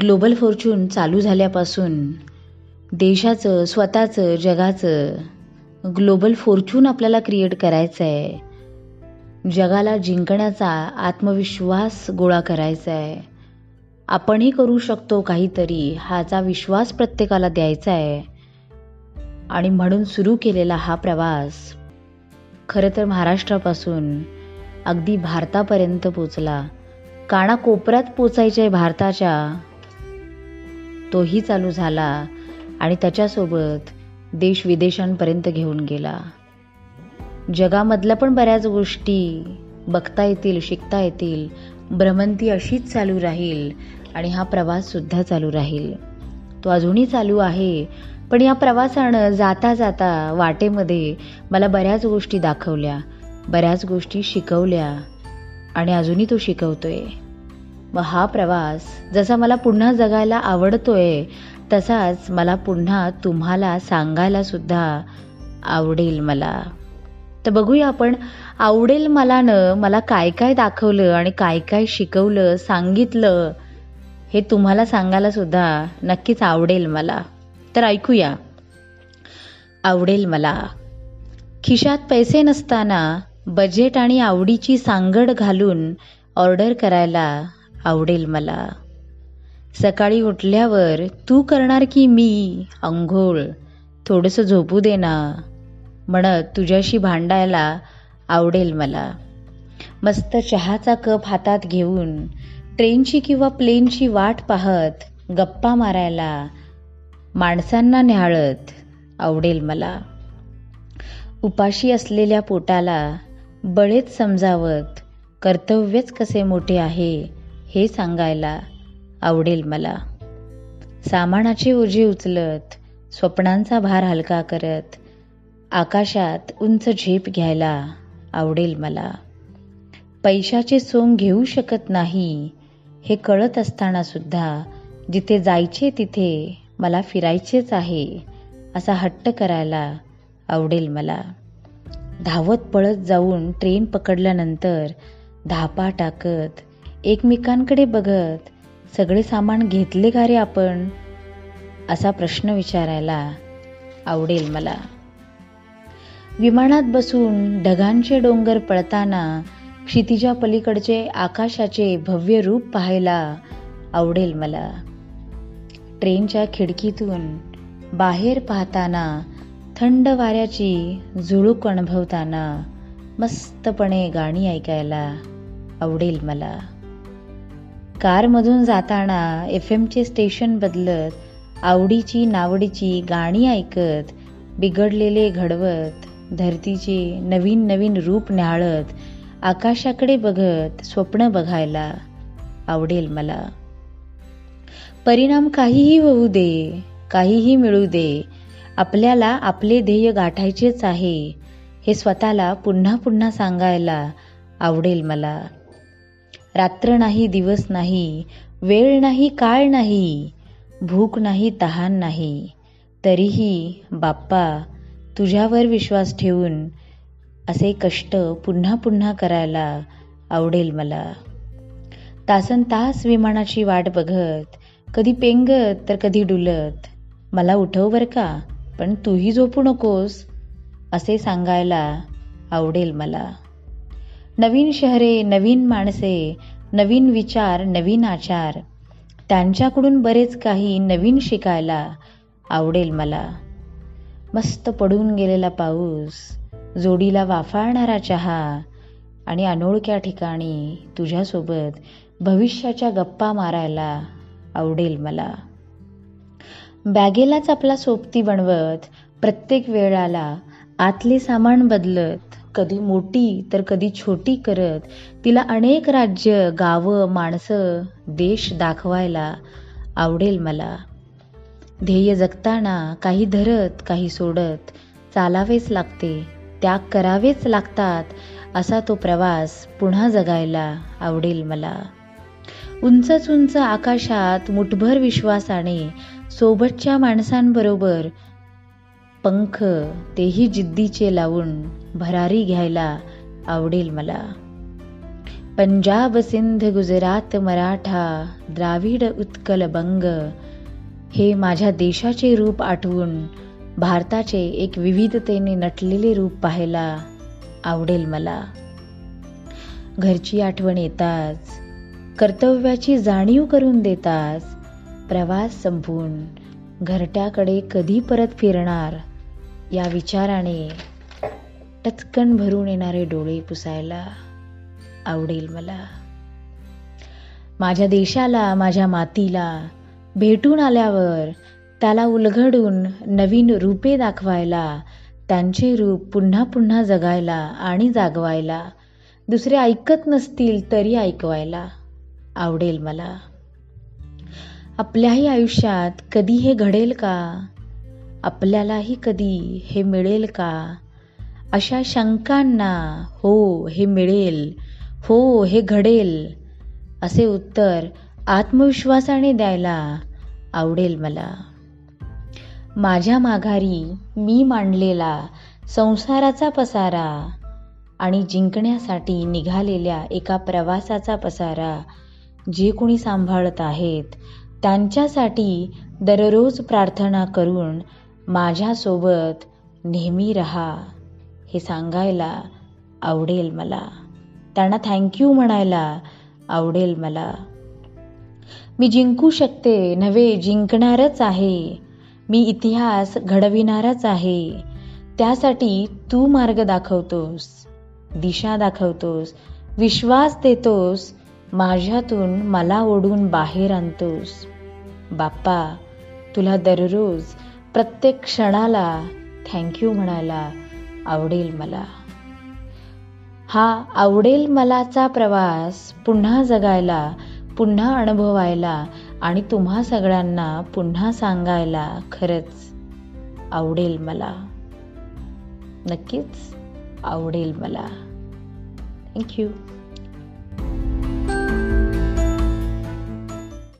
Global Fortune चालू झाल्यापासून देशाचं स्वतःचं जगाचं ग्लोबल फॉर्च्यून आपल्याला क्रिएट करायचं आहे जगाला जिंकण्याचा आत्मविश्वास गोळा करायचा आहे आपणही करू शकतो काहीतरी हाचा विश्वास प्रत्येकाला द्यायचा आहे आणि म्हणून सुरू केलेला हा प्रवास खरं तर महाराष्ट्रापासून अगदी भारतापर्यंत पोचला. कानाकोपऱ्यात पोचायचे भारताच्या तोही चालू झाला आणि त्याच्यासोबत देश विदेशांपर्यंत घेऊन गेला. जगामधल्या पण बऱ्याच गोष्टी बघता येतील शिकता येतील. भ्रमंती अशीच चालू राहील आणि हा प्रवाससुद्धा चालू राहील. तो अजूनही चालू आहे पण या प्रवासानं जाता जाता वाटेमध्ये मला बऱ्याच गोष्टी दाखवल्या बऱ्याच गोष्टी शिकवल्या आणि अजूनही तो शिकवतोय. मग हा प्रवास जसा मला पुन्हा जगायला आवडतोय तसाच मला पुन्हा तुम्हाला सांगायला सुद्धा आवडेल मला. तर बघूया आपण आवडेल मला न मला काय काय दाखवलं आणि काय काय शिकवलं सांगितलं हे तुम्हाला सांगायला सुद्धा नक्कीच आवडेल मला. तर ऐकूया. आवडेल मला. खिशात पैसे नसताना बजेट आणि आवडीची सांगड घालून ऑर्डर करायला आवडेल मला. सकाळी उठल्यावर तू करणार की मी? अंघोळ. थोडंसं झोपू दे ना. म्हणत तुझ्याशी भांडायला आवडेल मला. मस्त चहाचा कप हातात घेऊन ट्रेनची किंवा प्लेनची वाट पाहत गप्पा मारायला माणसांना न्याहाळत आवडेल मला. उपाशी असलेल्या पोटाला बळेच समजावत कर्तव्यच कसे मोठे आहे? हे सांगायला आवडेल मला. सामानाचे ओझी उचलत स्वप्नांचा भार हलका करत आकाशात उंच झेप घ्यायला आवडेल मला. पैशाचे सोंग घेऊ शकत नाही हे कळत असताना सुद्धा जिथे जायचे तिथे मला फिरायचेच आहे असा हट्ट करायला आवडेल मला. धावत पळत जाऊन ट्रेन पकडल्यानंतर धापा टाकत एकमेकांकडे बघत सगळे सामान घेतले का रे आपण? असा प्रश्न विचारायला आवडेल मला. विमानात बसून ढगांचे डोंगर पळताना क्षितिजा पलीकडचे आकाशाचे भव्य रूप पाहायला आवडेल मला. ट्रेनच्या खिडकीतून बाहेर पाहताना थंड वाऱ्याची झुळूक अनुभवताना मस्तपणे गाणी ऐकायला आवडेल मला. कारमधून जाताना एफ एमचे स्टेशन बदलत आवडीची नावडीची गाणी ऐकत बिघडलेले घडवत धरतीचे नवीन नवीन रूप न्याहाळत आकाशाकडे बघत स्वप्न बघायला आवडेल मला. परिणाम काहीही होऊ दे काहीही मिळू दे आपल्याला आपले ध्येय गाठायचेच आहे हे स्वतःला पुन्हा पुन्हा सांगायला आवडेल मला. रात्र नाही दिवस नाही वेळ नाही काळ नाही भूक नाही तहान नाही. तरीही बाप्पा तुझ्यावर विश्वास ठेवून असे कष्ट पुन्हा पुन्हा करायला आवडेल मला. तासन तास विमानाची वाट बघत कधी पेंगत तर कधी डुलत मला उठव बर का? पण तूही झोपू नकोस असे सांगायला आवडेल मला. नवीन शहरे नवीन माणसे नवीन विचार नवीन आचार. त्यांच्याकडून बरेच काही नवीन शिकायला आवडेल मला. मस्त पडून गेलेला पाऊस जोडीला वाफाळणारा चहा आणि अनोळख्या ठिकाणी तुझ्यासोबत भविष्याच्या गप्पा मारायला आवडेल मला. बॅगेलाच आपला सोबती बनवत प्रत्येक वेळाला आतले सामान बदलत कधी मोठी तर कधी छोटी करत. तिला अनेक राज्य गावं माणसं देश दाखवायला आवडेल मला. ध्येय जगताना काही धरत काही सोडत चालावेच लागते. त्याग करावेच लागतात असा तो प्रवास पुन्हा जगायला आवडेल मला. उंचच उंच आकाशात मुठभर विश्वासाने सोबतच्या माणसांबरोबर पंख तेही जिद्दीचे लावून भरारी घ्यायला आवडेल मला. पंजाब सिंध गुजरात मराठा द्राविड उत्कल बंग हे माझ्या देशाचे रूप आठवून भारताचे एक विविधतेने नटलेले रूप पाहायला आवडेल मला. घरची आठवण येताच कर्तव्याची जाणीव करून देताच प्रवास संपवून घरट्याकडे कधी परत फिरणार या विचाराने टचकन भरून येणारे डोळे पुसायला आवडेल मला. माझ्या देशाला माझ्या मातीला भेटून आल्यावर त्याला उलगडून नवीन रूपे दाखवायला त्यांचे रूप पुन्हा पुन्हा जगायला आणि जागवायला दुसरे ऐकत नसतील तरी ऐकवायला आवडेल मला. आपल्याही आयुष्यात कधी हे घडेल का? आपल्यालाही कधी हे मिळेल का? अशा शंकांना हो हे मिळेल हो हे घडेल असे उत्तर आत्मविश्वासाने द्यायला आवडेल मला. माझ्या माघारी मी मांडलेला संसाराचा पसारा आणि जिंकण्यासाठी निघालेल्या एका प्रवासाचा पसारा जे कोणी सांभाळत आहेत त्यांच्यासाठी दररोज प्रार्थना करून माझ्यासोबत नेहमी रहा. हे सांगायला आवडेल मला. त्यांना थँक्यू म्हणायला आवडेल मला. मी जिंकू शकते नव्हे जिंकणारच आहे. मी इतिहास घडविणारच आहे. त्यासाठी तू मार्ग दाखवतोस दिशा दाखवतोस विश्वास देतोस माझ्यातून मला ओढून बाहेर आणतोस. बाप्पा तुला दररोज प्रत्येक क्षणाला थँक्यू म्हणायला आवडेल मला. हा आवडेल मलाचा प्रवास पुन्हा जगायला पुन्हा अनुभवायला आणि तुम्हा सगळ्यांना पुन्हा सांगायला खरंच आवडेल मला. नक्कीच आवडेल मला. थँक्यू